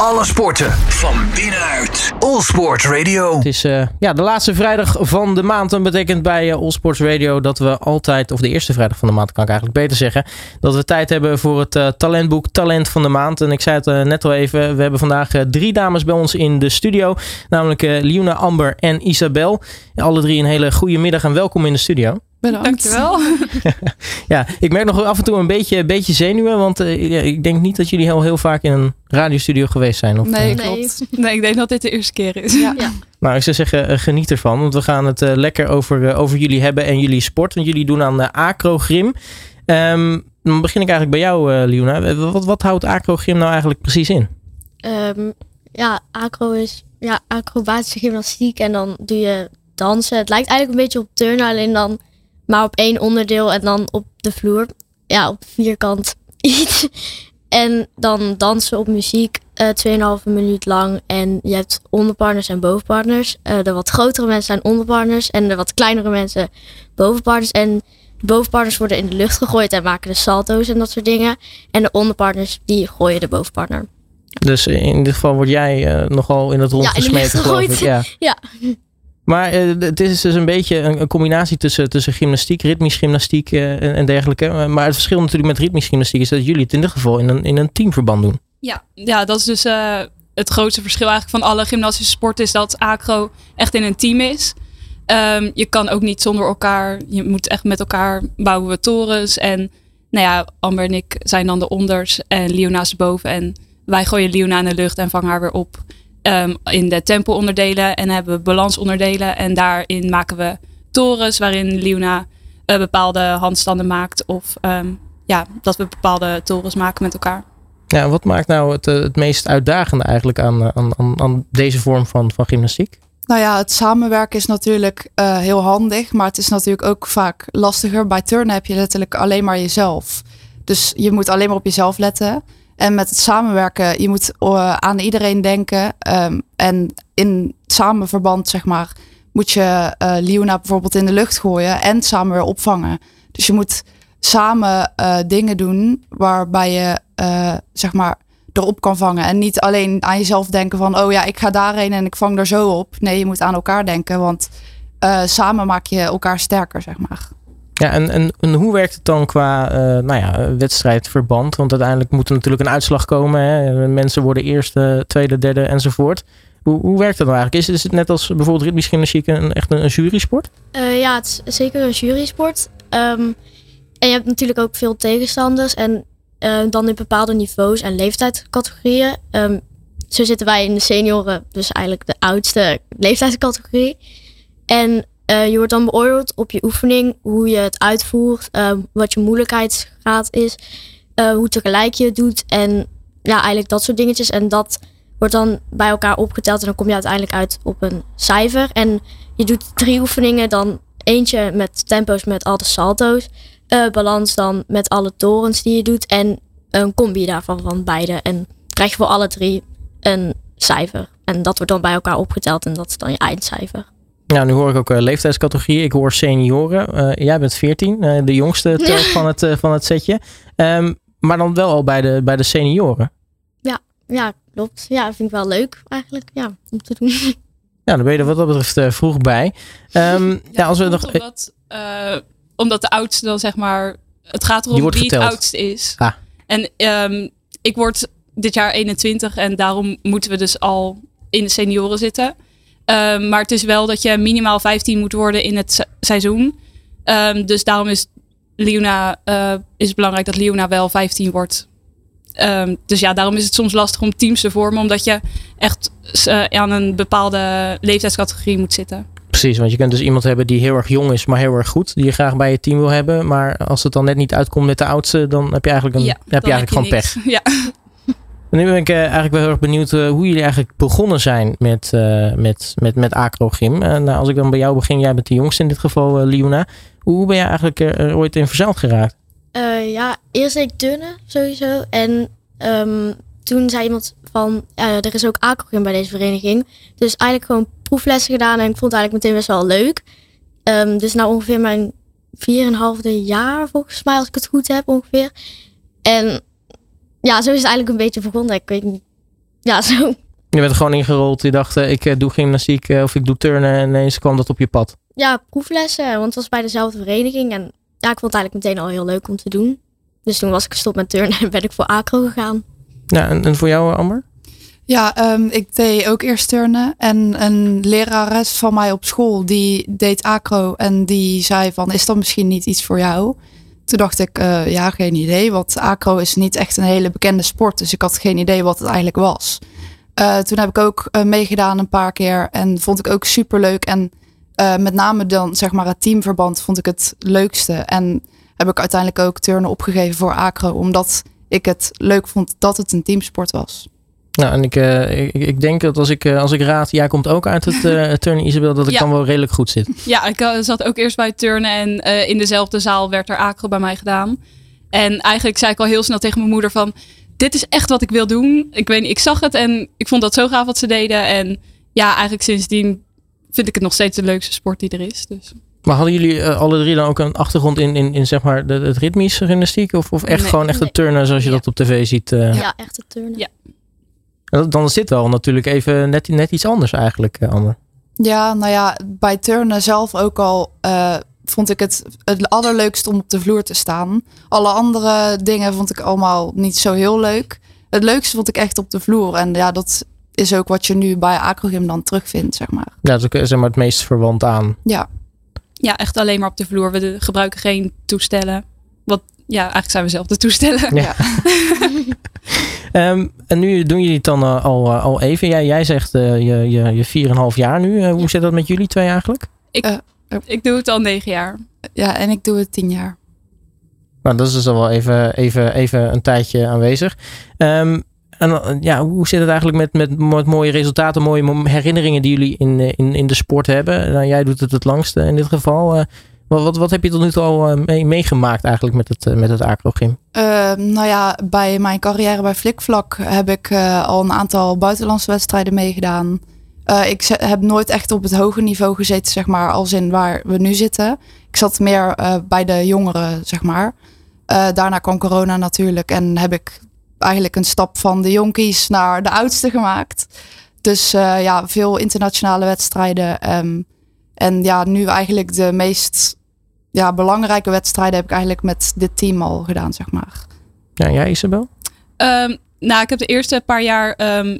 Alle sporten van binnenuit. All Sport Radio. Het is uh, ja, de laatste vrijdag van de maand. Dat betekent bij uh, All Sports Radio dat we altijd, of de eerste vrijdag van de maand kan ik eigenlijk beter zeggen, dat we tijd hebben voor het uh, talentboek Talent van de Maand. En ik zei het net al even, we hebben vandaag drie dames bij ons in de studio. Namelijk Liuna, Amber en Isabel. Alle drie een hele goede middag en welkom in de studio. Bedankt. Dankjewel. ja, ik merk nog af en toe een beetje, beetje zenuwen. Want uh, ik denk niet dat jullie heel, heel vaak in een radiostudio geweest zijn. Of, nee, uh, klopt. Nee, ik denk dat dit de eerste keer is. Ja. ja. Nou, ik zou zeggen, uh, geniet ervan. Want we gaan het lekker over, over jullie hebben en jullie sport. Want jullie doen aan acrogrim. Um, dan begin ik eigenlijk bij jou, Liona. Wat, wat houdt acrogrim nou eigenlijk precies in? Um, ja, acro is ja, acrobatische gymnastiek. En dan doe je dansen. Het lijkt eigenlijk een beetje op turnen, alleen dan maar op één onderdeel en dan op de vloer. Ja, op vierkant iets. En dan dansen op muziek uh, 2,5 minuut lang. En je hebt onderpartners en bovenpartners. Uh, de wat grotere mensen zijn onderpartners. En de wat kleinere mensen bovenpartners. En de bovenpartners worden in de lucht gegooid en maken de salto's en dat soort dingen. En de onderpartners die gooien de bovenpartner. Dus in dit geval word jij uh, nogal in het rond ja, gesmeten, geloof ik. Ja. ja. Maar uh, het is dus een beetje een, combinatie tussen, tussen gymnastiek, ritmisch gymnastiek uh, en, dergelijke. Maar het verschil natuurlijk met ritmisch gymnastiek is dat jullie het in dit geval in een, in een teamverband doen. Ja, ja dat is dus het grootste verschil eigenlijk van alle gymnastische sporten is dat acro echt in een team is. Um, je kan ook niet zonder elkaar, je moet echt met elkaar bouwen we torens. En nou ja, Amber en ik zijn dan de onders en Leona's boven. En wij gooien Leona in de lucht en vangen haar weer op. Um, in de tempo-onderdelen en hebben we balansonderdelen. En daarin maken we torens waarin Liuna uh, bepaalde handstanden maakt. Of um, ja, dat we bepaalde torens maken met elkaar. Ja, wat maakt nou het, eh, het meest uitdagende eigenlijk aan, eh, aan, aan, aan deze vorm van, van gymnastiek? Nou ja, het samenwerken is natuurlijk uh, heel handig, maar het is natuurlijk ook vaak lastiger. Bij turnen heb je letterlijk alleen maar jezelf. Dus je moet alleen maar op jezelf letten. En met het samenwerken, je moet uh, aan iedereen denken. Um, en in samenverband, zeg maar, moet je uh, Liona bijvoorbeeld in de lucht gooien en samen weer opvangen. Dus je moet samen uh, dingen doen waarbij je, zeg maar, erop kan vangen. En niet alleen aan jezelf denken van, oh ja, ik ga daarheen en ik vang er zo op. Nee, je moet aan elkaar denken, want samen maak je elkaar sterker, zeg maar. Ja, en, en, en, hoe werkt het dan qua uh, nou ja, wedstrijdverband? Want uiteindelijk moet er natuurlijk een uitslag komen. Hè? Mensen worden eerste, tweede, derde enzovoort. Hoe, hoe werkt dat nou eigenlijk? Is, is het net als bijvoorbeeld ritmisch gymnastiek een, echt een, jurysport? Uh, ja, het is zeker een jurysport. Um, en je hebt natuurlijk ook veel tegenstanders. En uh, dan in bepaalde niveaus en leeftijdscategorieën. Um, zo zitten wij in de senioren, dus eigenlijk de oudste leeftijdscategorie. En uh, je wordt dan beoordeeld op je oefening, hoe je het uitvoert, uh, wat je moeilijkheidsgraad is, uh, hoe tegelijk je het doet en ja, eigenlijk dat soort dingetjes. En dat wordt dan bij elkaar opgeteld en dan kom je uiteindelijk uit op een cijfer. En je doet drie oefeningen, dan eentje met tempo's met al de salto's, balans dan met alle torens die je doet en een combi daarvan van beide. En krijg je voor alle drie een cijfer. En dat wordt dan bij elkaar opgeteld en dat is dan je eindcijfer. Ja, nu hoor ik ook uh, leeftijdscategorie. Ik hoor senioren. Uh, jij bent 14, uh, de jongste ja. van, het, van het setje. Um, maar dan wel al bij de, bij de senioren. Ja, ja, klopt. Ja, dat vind ik wel leuk eigenlijk. Ja, om te doen. Ja, dan ben je er wat dat betreft vroeg bij. Um, ja, ja, als we nog... Omdat, omdat de oudste dan zeg maar... Het gaat erom wie het oudste is. Ah. En um, ik word dit jaar 21 en daarom moeten we dus al in de senioren zitten. Um, maar het is wel dat je minimaal 15 moet worden in het seizoen. Um, dus daarom is, Leona, uh, is het belangrijk dat Leona wel 15 wordt. Um, dus ja, daarom is het soms lastig om teams te vormen. Omdat je echt uh, aan een bepaalde leeftijdscategorie moet zitten. Precies, want je kunt dus iemand hebben die heel erg jong is, maar heel erg goed. Die je graag bij je team wil hebben. Maar als het dan net niet uitkomt met de oudste, dan heb je eigenlijk, een, ja, heb je eigenlijk gewoon pech. Ja. Nu ben ik uh, eigenlijk wel heel erg benieuwd uh, hoe jullie eigenlijk begonnen zijn met, uh, met, met, met acrogym. nou, als ik dan bij jou begin, jij bent de jongste in dit geval, Liona. Hoe ben jij eigenlijk er ooit in verzeild geraakt? ja, eerst ik turnen sowieso. En um, toen zei iemand van, er is ook acrogym bij deze vereniging. Dus eigenlijk gewoon proeflessen gedaan en ik vond het eigenlijk meteen best wel leuk. Um, dus nou ongeveer mijn 4,5 jaar volgens mij, als ik het goed heb ongeveer. En ja, zo is het eigenlijk een beetje begonnen. Ik weet niet Ja, zo. Je bent er gewoon ingerold. Je dacht, eh, ik eh, doe gymnastiek eh, of ik doe turnen. En ineens kwam dat op je pad. Ja, proeflessen, want het was bij dezelfde vereniging. En ja, ik vond het eigenlijk meteen al heel leuk om te doen. Dus toen was ik gestopt met turnen en ben ik voor acro gegaan. Ja, en, en voor jou, Amber? Ja, ehm, ik deed ook eerst turnen. En een lerares van mij op school, die deed acro. En die zei van, is dat misschien niet iets voor jou? Toen dacht ik, eh, ja, geen idee. Want acro is niet echt een hele bekende sport. Dus ik had geen idee wat het eigenlijk was. Eh, toen heb ik ook eh, meegedaan een paar keer. En vond ik ook super leuk. En met name dan, zeg maar, het teamverband vond ik het leukste. En heb ik uiteindelijk ook turnen opgegeven voor acro. Omdat ik het leuk vond dat het een teamsport was. Nou, en ik, eh, ik, ik denk dat als ik, eh, als ik raad, jij komt ook uit het eh, turnen, Isabel, dat ik Ja. dan wel redelijk goed zit. Ja, ik zat ook eerst bij het turnen en eh, in dezelfde zaal werd er acro bij mij gedaan. En eigenlijk zei ik al heel snel tegen mijn moeder van, dit is echt wat ik wil doen. Ik weet niet, ik zag het en ik vond dat zo gaaf wat ze deden. En ja, eigenlijk sindsdien vind ik het nog steeds de leukste sport die er is. Dus. Maar hadden jullie alle drie dan ook een achtergrond in, in, in zeg maar, de, het ritmische gymnastiek? Of, of echt Nee. gewoon echt het Nee. turnen zoals je Ja. dat op tv ziet? eh? Ja, echt het turnen. Ja. Dan is dit wel natuurlijk even net, net iets anders eigenlijk, eh, Amber. Ja, nou ja, bij turnen zelf ook al eh, vond ik het het allerleukst om op de vloer te staan. Alle andere dingen vond ik allemaal niet zo heel leuk. Het leukste vond ik echt op de vloer. En ja, dat is ook wat je nu bij acrogym dan terugvindt, zeg maar. Ja, dat is ook eh, zeg maar, het meest verwant aan. Ja, Ja, echt alleen maar op de vloer. We gebruiken geen toestellen. Wat, ja, eigenlijk zijn we zelf de toestellen. Ja. Ehm, en nu doen jullie het dan eh, al, eh, al even. Jij, jij zegt eh, je, je, je 4,5 jaar nu. Hoe zit dat met jullie twee eigenlijk? Ik doe het al negen jaar. ja, en ik doe het tien jaar. Nou, dat is dus al wel even, even, even een tijdje aanwezig. Ehm, en ja, hoe zit het eigenlijk met, met, met mooie resultaten, mooie herinneringen die jullie in, in, in de sport hebben? Nou, jij doet het het langste in dit geval. Wat, wat, wat heb je tot nu toe al eh, mee, meegemaakt eigenlijk met het, eh, met het acrogym? Eh, nou ja, bij mijn carrière bij Flikvlak heb ik eh, al een aantal buitenlandse wedstrijden meegedaan. Ik heb nooit echt op het hoge niveau gezeten, zeg maar, als in waar we nu zitten. Ik zat meer bij de jongeren, zeg maar. Daarna kwam corona natuurlijk en heb ik eigenlijk een stap van de jonkies naar de oudste gemaakt. Dus ja, veel internationale wedstrijden. ehm, en ja, nu eigenlijk de meest ja, belangrijke wedstrijden heb ik eigenlijk met dit team al gedaan, zeg maar. Ja, jij Isabel? Ehm, nou, ik heb de eerste paar jaar ehm,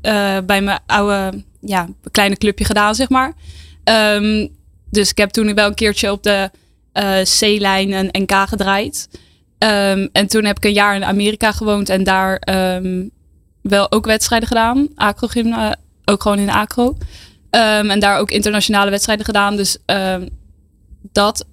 eh, bij mijn oude ja, kleine clubje gedaan, zeg maar. Ehm, dus ik heb toen wel een keertje op de eh, C-lijn een NK gedraaid. Ehm, en toen heb ik een jaar in Amerika gewoond en daar ehm, wel ook wedstrijden gedaan. Eh, ook gewoon in de acro. Ehm, en daar ook internationale wedstrijden gedaan. Dus ehm, dat,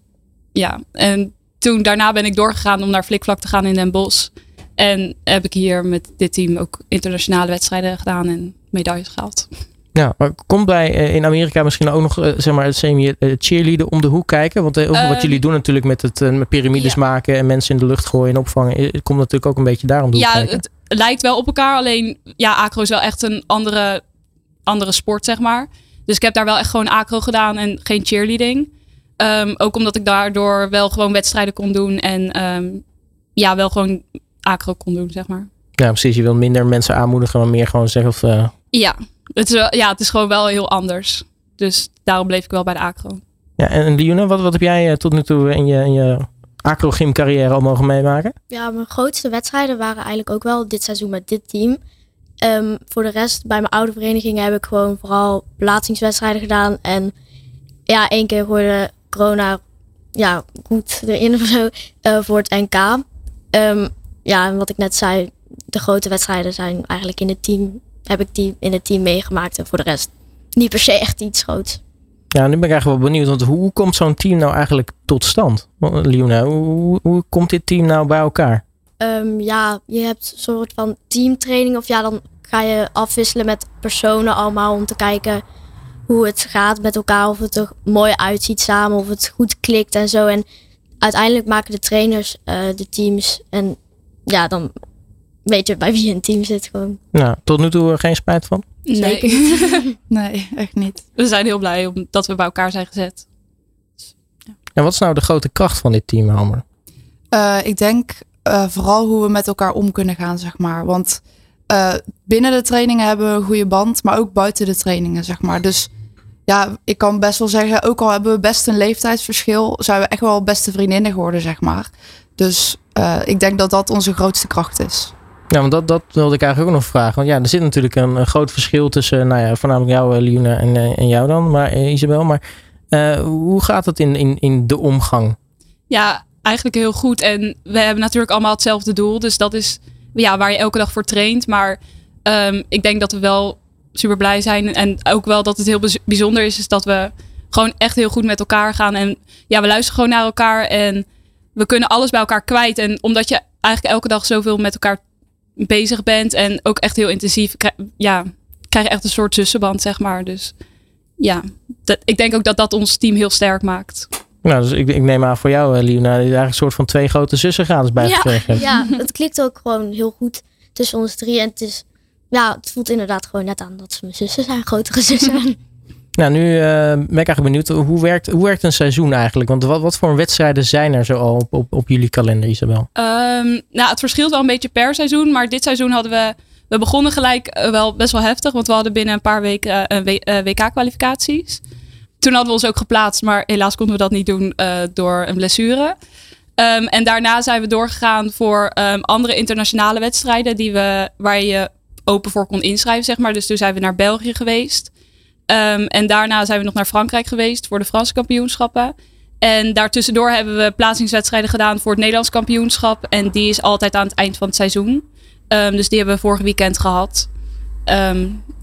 ja. En toen daarna ben ik doorgegaan om naar Flikvlak te gaan in Den Bosch. En heb ik hier met dit team ook internationale wedstrijden gedaan en medailles gehaald. Ja, maar komt bij eh, in Amerika misschien ook nog eh, zeg maar het semi eh, cheerleaden om de hoek kijken? Want ook wat Ehm, jullie doen natuurlijk met het met piramides ja. maken en mensen in de lucht gooien en opvangen, het komt natuurlijk ook een beetje daarom hoek Ja, kijken. het lijkt wel op elkaar. Alleen, ja, acro is wel echt een andere, andere sport, zeg maar. Dus ik heb daar wel echt gewoon acro gedaan en geen cheerleading. Ehm, ook omdat ik daardoor wel gewoon wedstrijden kon doen. En ehm, ja, wel gewoon acro kon doen, zeg maar. Ja, precies. Je wil minder mensen aanmoedigen, maar meer gewoon zeggen of... eh, Ja, het is, wel, ja, het is gewoon wel heel anders. Dus daarom bleef ik wel bij de acro. Ja, en en Lione, wat, wat heb jij eh, tot nu toe in je, in je acrogym carrière al mogen meemaken? Ja, mijn grootste wedstrijden waren eigenlijk ook wel dit seizoen met dit team. Ehm, voor de rest, bij mijn oude verenigingen heb ik gewoon vooral plaatsingswedstrijden gedaan. En ja, één keer gooide corona ja, goed erin of zo eh, voor het NK. Ehm, ja, wat ik net zei, de grote wedstrijden zijn eigenlijk in het team, heb ik die in het team meegemaakt. En voor de rest niet per se echt iets groots. Ja, nu ben ik eigenlijk wel benieuwd, want hoe komt zo'n team nou eigenlijk tot stand? Hoe, hoe, hoe komt dit team nou bij elkaar? Ehm, ja, je hebt een soort van teamtraining. Of ja, dan ga je afwisselen met personen allemaal om te kijken hoe het gaat met elkaar. Of het er mooi uitziet samen, of het goed klikt en zo. En uiteindelijk maken de trainers eh, de teams. En ja, dan weet je bij wie je een team zit gewoon. Nou, tot nu toe eh, geen spijt van? Zeker Nee. Nee, echt niet. We zijn heel blij om, dat we bij elkaar zijn gezet. En wat is nou de grote kracht van dit team, Hammer? Eh, ik denk eh, vooral hoe we met elkaar om kunnen gaan, zeg maar. Want eh, binnen de trainingen hebben we een goede band, maar ook buiten de trainingen, zeg maar. Dus ja, ik kan best wel zeggen, ook al hebben we best een leeftijdsverschil, zijn we echt wel beste vriendinnen geworden, zeg maar. Dus uh, ik denk dat dat onze grootste kracht is. Ja, want dat, dat wilde ik eigenlijk ook nog vragen. Want ja, er zit natuurlijk een, een groot verschil tussen, nou ja, voornamelijk jou, Liuna, en, en jou dan, maar Isabel. Maar uh, hoe gaat het in, in, in de omgang? Ja, eigenlijk heel goed. En we hebben natuurlijk allemaal hetzelfde doel. Dus dat is ja, waar je elke dag voor traint. Maar um, ik denk dat we wel super blij zijn. En ook wel dat het heel bijzonder is, is dat we gewoon echt heel goed met elkaar gaan. En ja, we luisteren gewoon naar elkaar en we kunnen alles bij elkaar kwijt. En omdat je eigenlijk elke dag zoveel met elkaar bezig bent en ook echt heel intensief, ja, krijg je echt een soort tussenband, zeg maar. Dus ja, dat, ik denk ook dat dat ons team heel sterk maakt. Nou, dus ik, ik neem aan voor jou, Liona, dat je eigenlijk een soort van twee grote zussen gratis bijgekregen ja, ja, het klikt ook gewoon heel goed tussen ons drie. En het is, ja, het voelt inderdaad gewoon net aan dat ze mijn zussen zijn, grotere zussen. Nou, nu uh, ben ik eigenlijk benieuwd, hoe werkt, hoe werkt een seizoen eigenlijk? Want wat, wat voor wedstrijden zijn er zo al op, op, op jullie kalender, Isabel? Um, nou, het verschilt wel een beetje per seizoen. Maar dit seizoen hadden we, we begonnen gelijk eh, wel best wel heftig. Want we hadden binnen een paar weken uh, WK-kwalificaties. Toen hadden we ons ook geplaatst, maar helaas konden we dat niet doen door een blessure. Um, en daarna zijn we doorgegaan voor um, andere internationale wedstrijden die we, waar je open voor kon inschrijven, zeg maar. Dus toen zijn we naar België geweest. Um, en daarna zijn we nog naar Frankrijk geweest voor de Franse kampioenschappen. En daartussendoor hebben we plaatsingswedstrijden gedaan voor het Nederlands kampioenschap. En die is altijd aan het eind van het seizoen. Dus die hebben we vorig weekend gehad.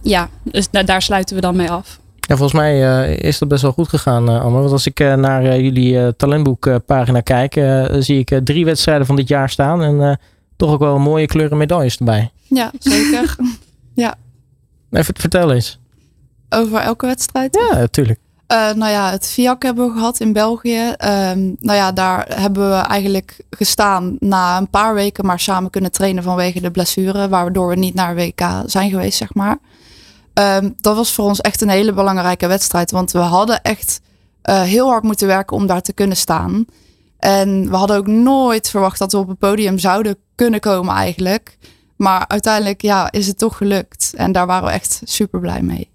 Ja, dus daar sluiten we dan mee af. Ja, volgens mij uh, is dat best wel goed gegaan, uh, Anne. Want als ik uh, naar jullie talentboekpagina kijk, zie ik drie wedstrijden van dit jaar staan. En toch ook wel mooie kleuren medailles erbij. Ja, zeker. ja. Even vertel eens. Over elke wedstrijd? Ja, natuurlijk. Nou ja, het FIAC hebben we gehad in België. Um, nou ja, daar hebben we eigenlijk gestaan na een paar weken maar samen kunnen trainen vanwege de blessure, waardoor we niet naar WK zijn geweest, zeg maar. Um, dat was voor ons echt een hele belangrijke wedstrijd, want we hadden echt uh, heel hard moeten werken om daar te kunnen staan. En we hadden ook nooit verwacht dat we op het podium zouden kunnen komen eigenlijk. Maar uiteindelijk ja, is het toch gelukt. En daar waren we echt super blij mee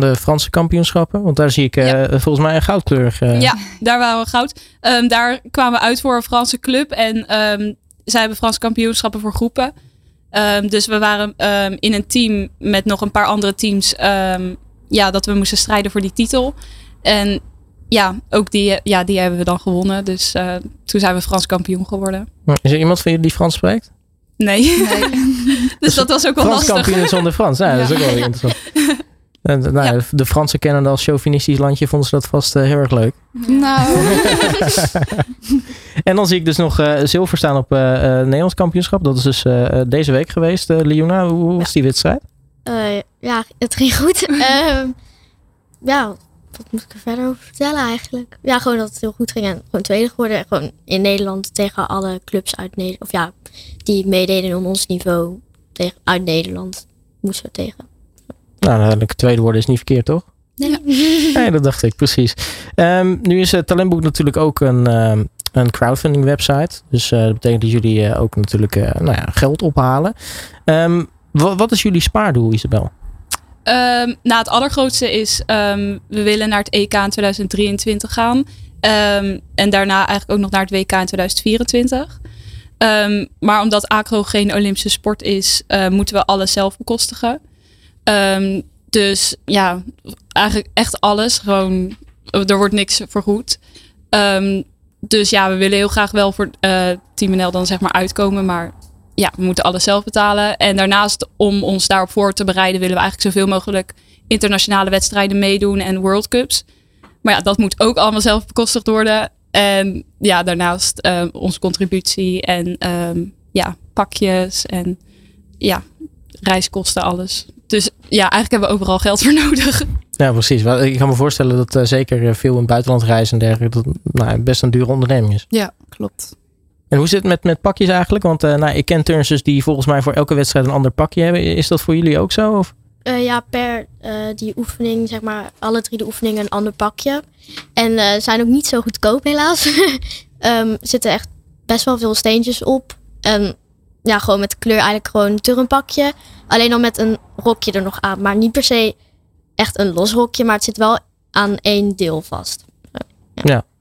de Franse kampioenschappen? Want daar zie ik uh, volgens mij een goudkleur. Uh. Ja, daar waren we goud. Um, daar kwamen we uit voor een Franse club. En um, zij hebben Franse kampioenschappen voor groepen. Um, dus we waren in een team met nog een paar andere teams. ja, dat we moesten strijden voor die titel. En ja, ook die, ja, die hebben we dan gewonnen. Dus uh, toen zijn we Frans kampioen geworden. Is er iemand van jullie die Frans spreekt? Nee. nee. dus dat was ook wel Frans lastig. kampioen zonder Frans. Ja, ja, dat is ook wel interessant. En, nou, ja. De Fransen kennen als chauvinistisch landje, vonden ze dat vast uh, heel erg leuk. Nou. en dan zie ik dus nog uh, zilver staan op uh, Nederlands kampioenschap. Dat is dus deze week geweest. Leona, hoe, hoe was die wedstrijd? ja, het ging goed. Ehm, ja, wat moet ik er verder over vertellen eigenlijk? Ja, gewoon dat het heel goed ging en gewoon tweede geworden. Gewoon in Nederland tegen alle clubs uit Nederland. Of ja, die meededen om ons niveau tegen, uit Nederland moesten we tegen. Nou, eigenlijk tweede worden is niet verkeerd, toch? Nee. nee dat dacht ik, precies. Um, nu is het Talentboek natuurlijk ook een, um, een crowdfunding website. Dus uh, dat betekent dat jullie uh, ook natuurlijk uh, nou ja, geld ophalen. Um, wat, wat is jullie spaardoel, Isabel? nou, het allergrootste is, we willen naar het EK in 2023 gaan. en daarna eigenlijk ook nog naar het WK in 2024. maar omdat acro geen Olympische sport is, moeten we alles zelf bekostigen. Um, dus ja, eigenlijk echt alles. Gewoon, er wordt niks vergoed. Um, dus ja, we willen heel graag wel voor uh, Team NL dan zeg maar uitkomen. Maar ja, we moeten alles zelf betalen. En daarnaast, om ons daarop voor te bereiden, willen we eigenlijk zoveel mogelijk internationale wedstrijden meedoen en World Cups. Maar ja, dat moet ook allemaal zelf bekostigd worden. En ja, daarnaast uh, onze contributie en um, ja, pakjes en ja, reiskosten, alles. Dus ja, eigenlijk hebben we overal geld voor nodig. Ja, precies. Ik kan me voorstellen dat uh, zeker eh, veel in het buitenland reizen en dergelijke, dat nou, best een dure onderneming is. Ja, klopt. En hoe zit het met, met pakjes eigenlijk? Want uh, nou, ik ken turnsters die volgens mij voor elke wedstrijd een ander pakje hebben. Is dat voor jullie ook zo? Of? Uh, ja, per die oefening, zeg maar, alle drie de oefeningen een ander pakje. En zijn ook niet zo goedkoop helaas. um, zitten echt best wel veel steentjes op. En ja, gewoon met de kleur eigenlijk gewoon een turnpakje. Alleen dan met een rokje er nog aan. Maar niet per se echt een los rokje, maar het zit wel aan één deel vast.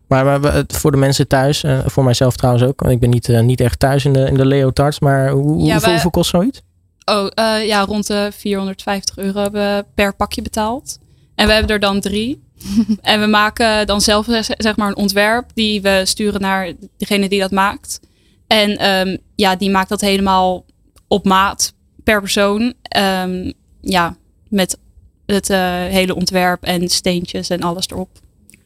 Maar, maar we- het- voor de mensen thuis, eh, voor mijzelf trouwens ook, want ik ben niet, eh, niet echt thuis in de, in de leotards, maar hoe, Ja, hoeveel, wij- hoeveel kost zoiets? Oh, eh, ja, rond de 450 euro hebben we per pakje betaald. En we hebben er dan drie. en we maken dan zelf zeg zeg maar een ontwerp die we sturen naar degene die dat maakt. En ehm, ja, die maakt dat helemaal op maat per persoon. Ehm, ja, met het eh, hele ontwerp en steentjes en alles erop.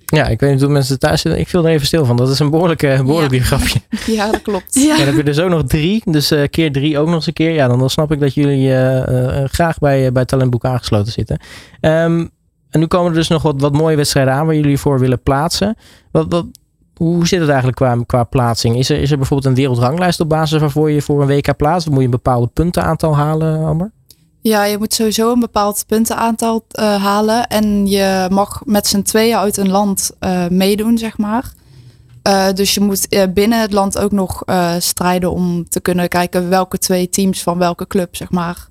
Ja, ik weet niet hoe mensen thuis zitten. Ik viel er even stil van. Dat is een behoorlijke, behoorlijk Ja. grapje. Ja, dat klopt. Ja. En dan heb je er zo nog drie. Dus eh, keer drie ook nog eens een keer. Ja, dan, dan snap ik dat jullie eh, eh, graag bij, bij Talentboek aangesloten zitten. Ehm, en nu komen er dus nog wat, wat mooie wedstrijden aan waar jullie voor willen plaatsen. Wat, wat, hoe zit het eigenlijk qua, qua plaatsing? Is er, is er bijvoorbeeld een wereldranglijst op basis waarvoor je voor een WK plaatst? Moet je een bepaald puntenaantal halen, Amber? Ja, je moet sowieso een bepaald puntenaantal eh, halen. En je mag met z'n tweeën uit een land eh, meedoen, zeg maar. Eh, dus je moet binnen het land ook nog strijden om te kunnen kijken welke twee teams van welke club, zeg maar,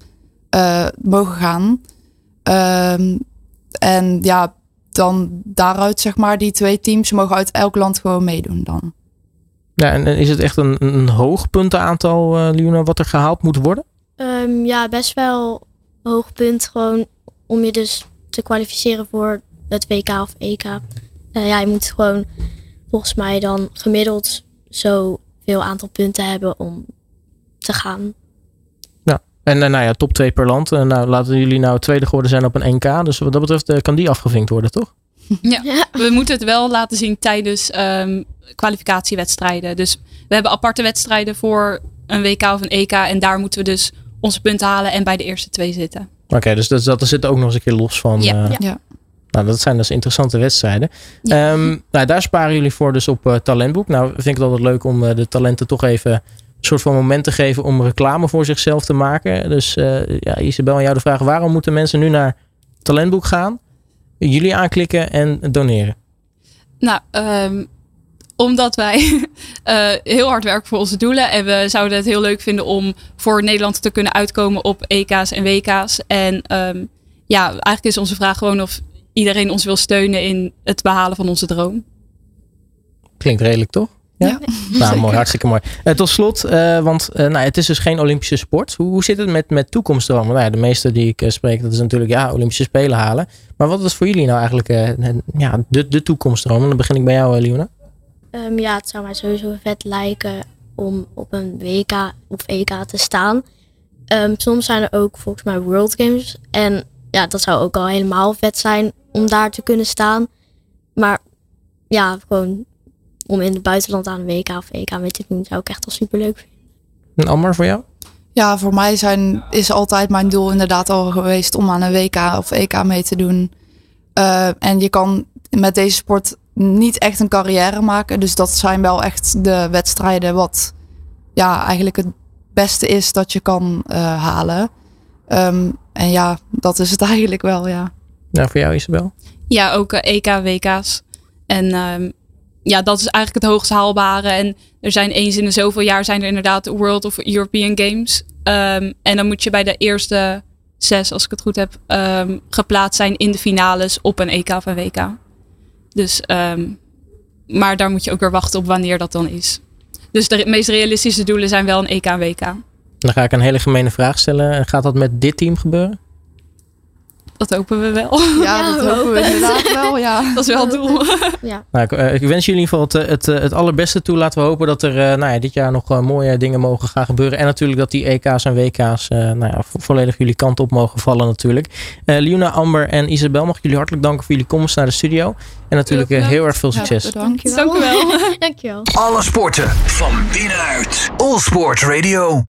mogen gaan. Ehm, en ja, dan daaruit, zeg maar, die twee teams mogen uit elk land gewoon meedoen dan. Ja, en is het echt een, een hoog puntenaantal, eh Liona, wat er gehaald moet worden? Ehm, ja, best wel hoog punt gewoon om je dus te kwalificeren voor het WK of EK. Eh, ja, je moet gewoon volgens mij dan gemiddeld zoveel aantal punten hebben om te gaan. En eh, nou ja, top 2 per land. En nou, laten jullie nou tweede geworden zijn op een NK. Dus wat dat betreft eh, kan die afgevinkt worden, toch? Ja. Ja. We moeten het wel laten zien tijdens ehm, kwalificatiewedstrijden. Dus we hebben aparte wedstrijden voor een WK of een EK. En daar moeten we dus onze punten halen en bij de eerste twee zitten. Oké, dus dat, dat zit ook nog eens een keer los van. Ja. eh, Ja. Nou, dat zijn dus interessante wedstrijden. Ja. Ehm, nou, daar sparen jullie voor dus op Talentboek. Nou, vind ik het altijd leuk om eh, de talenten toch even soort van moment te geven om reclame voor zichzelf te maken. Dus eh, ja, Isabel, aan jou de vraag: waarom moeten mensen nu naar Talentboek gaan, jullie aanklikken en doneren? Nou, ehm, omdat wij eh, heel hard werken voor onze doelen. En we zouden het heel leuk vinden om voor Nederland te kunnen uitkomen op EK's en WK's. En ehm, ja, eigenlijk is onze vraag gewoon of iedereen ons wil steunen in het behalen van onze droom. Klinkt redelijk, toch? Ja. Ja, Nou, mooi, hartstikke mooi. Eh, tot slot, eh, want eh, nou, het is dus geen Olympische sport. Hoe, hoe zit het met, met toekomstdromen? Nou ja, de meeste die ik spreek, dat is natuurlijk ja, Olympische Spelen halen. Maar wat is voor jullie nou eigenlijk ja, de, de? En dan begin ik bij jou, Liona. Ehm, ja, het zou mij sowieso vet lijken om op een WK of EK te staan. Ehm, soms zijn er ook volgens mij World Games. En ja, dat zou ook al helemaal vet zijn om daar te kunnen staan. Maar ja, gewoon om in het buitenland aan een WK of EK mee te doen, zou ik echt al super leuk vinden. En Amber, voor jou? Ja, voor mij zijn, is altijd mijn doel inderdaad al geweest om aan een WK of EK mee te doen. Eh, en je kan met deze sport niet echt een carrière maken. Dus dat zijn wel echt de wedstrijden wat ja, eigenlijk het beste is dat je kan eh, halen. Ehm, en ja, dat is het eigenlijk wel, ja. Nou, voor jou, Isabel? Ja, ook eh, EK, WK's. En ehm, ja, dat is eigenlijk het hoogst haalbare. En er zijn eens in de zoveel jaar zijn er inderdaad World of European Games. Ehm, en dan moet je bij de eerste zes, als ik het goed heb, ehm, geplaatst zijn in de finales op een EK een WK. Dus, ehm, maar daar moet je ook weer wachten op wanneer dat dan is. Dus de meest realistische doelen zijn wel een EK en WK. Dan ga ik een hele gemene vraag stellen. Gaat dat met dit team gebeuren? Dat hopen we wel. Ja, Ja, dat we hopen we inderdaad wel, ja. Dat is wel het doel. Ja, Nou, ik, eh, ik wens jullie in ieder geval het, eh, het, eh, het allerbeste toe. Laten we hopen dat er nou ja, dit jaar nog mooie dingen mogen gaan gebeuren. En natuurlijk dat die EK's en WK's eh, nou ja, vo- volledig jullie kant op mogen vallen natuurlijk. Eh Liona, Amber en Isabel, mag ik jullie hartelijk danken voor jullie komst naar de studio. En natuurlijk Heel erg veel Ja, succes. Dank u wel. dankjewel. Alle sporten van binnenuit. All Sport Radio.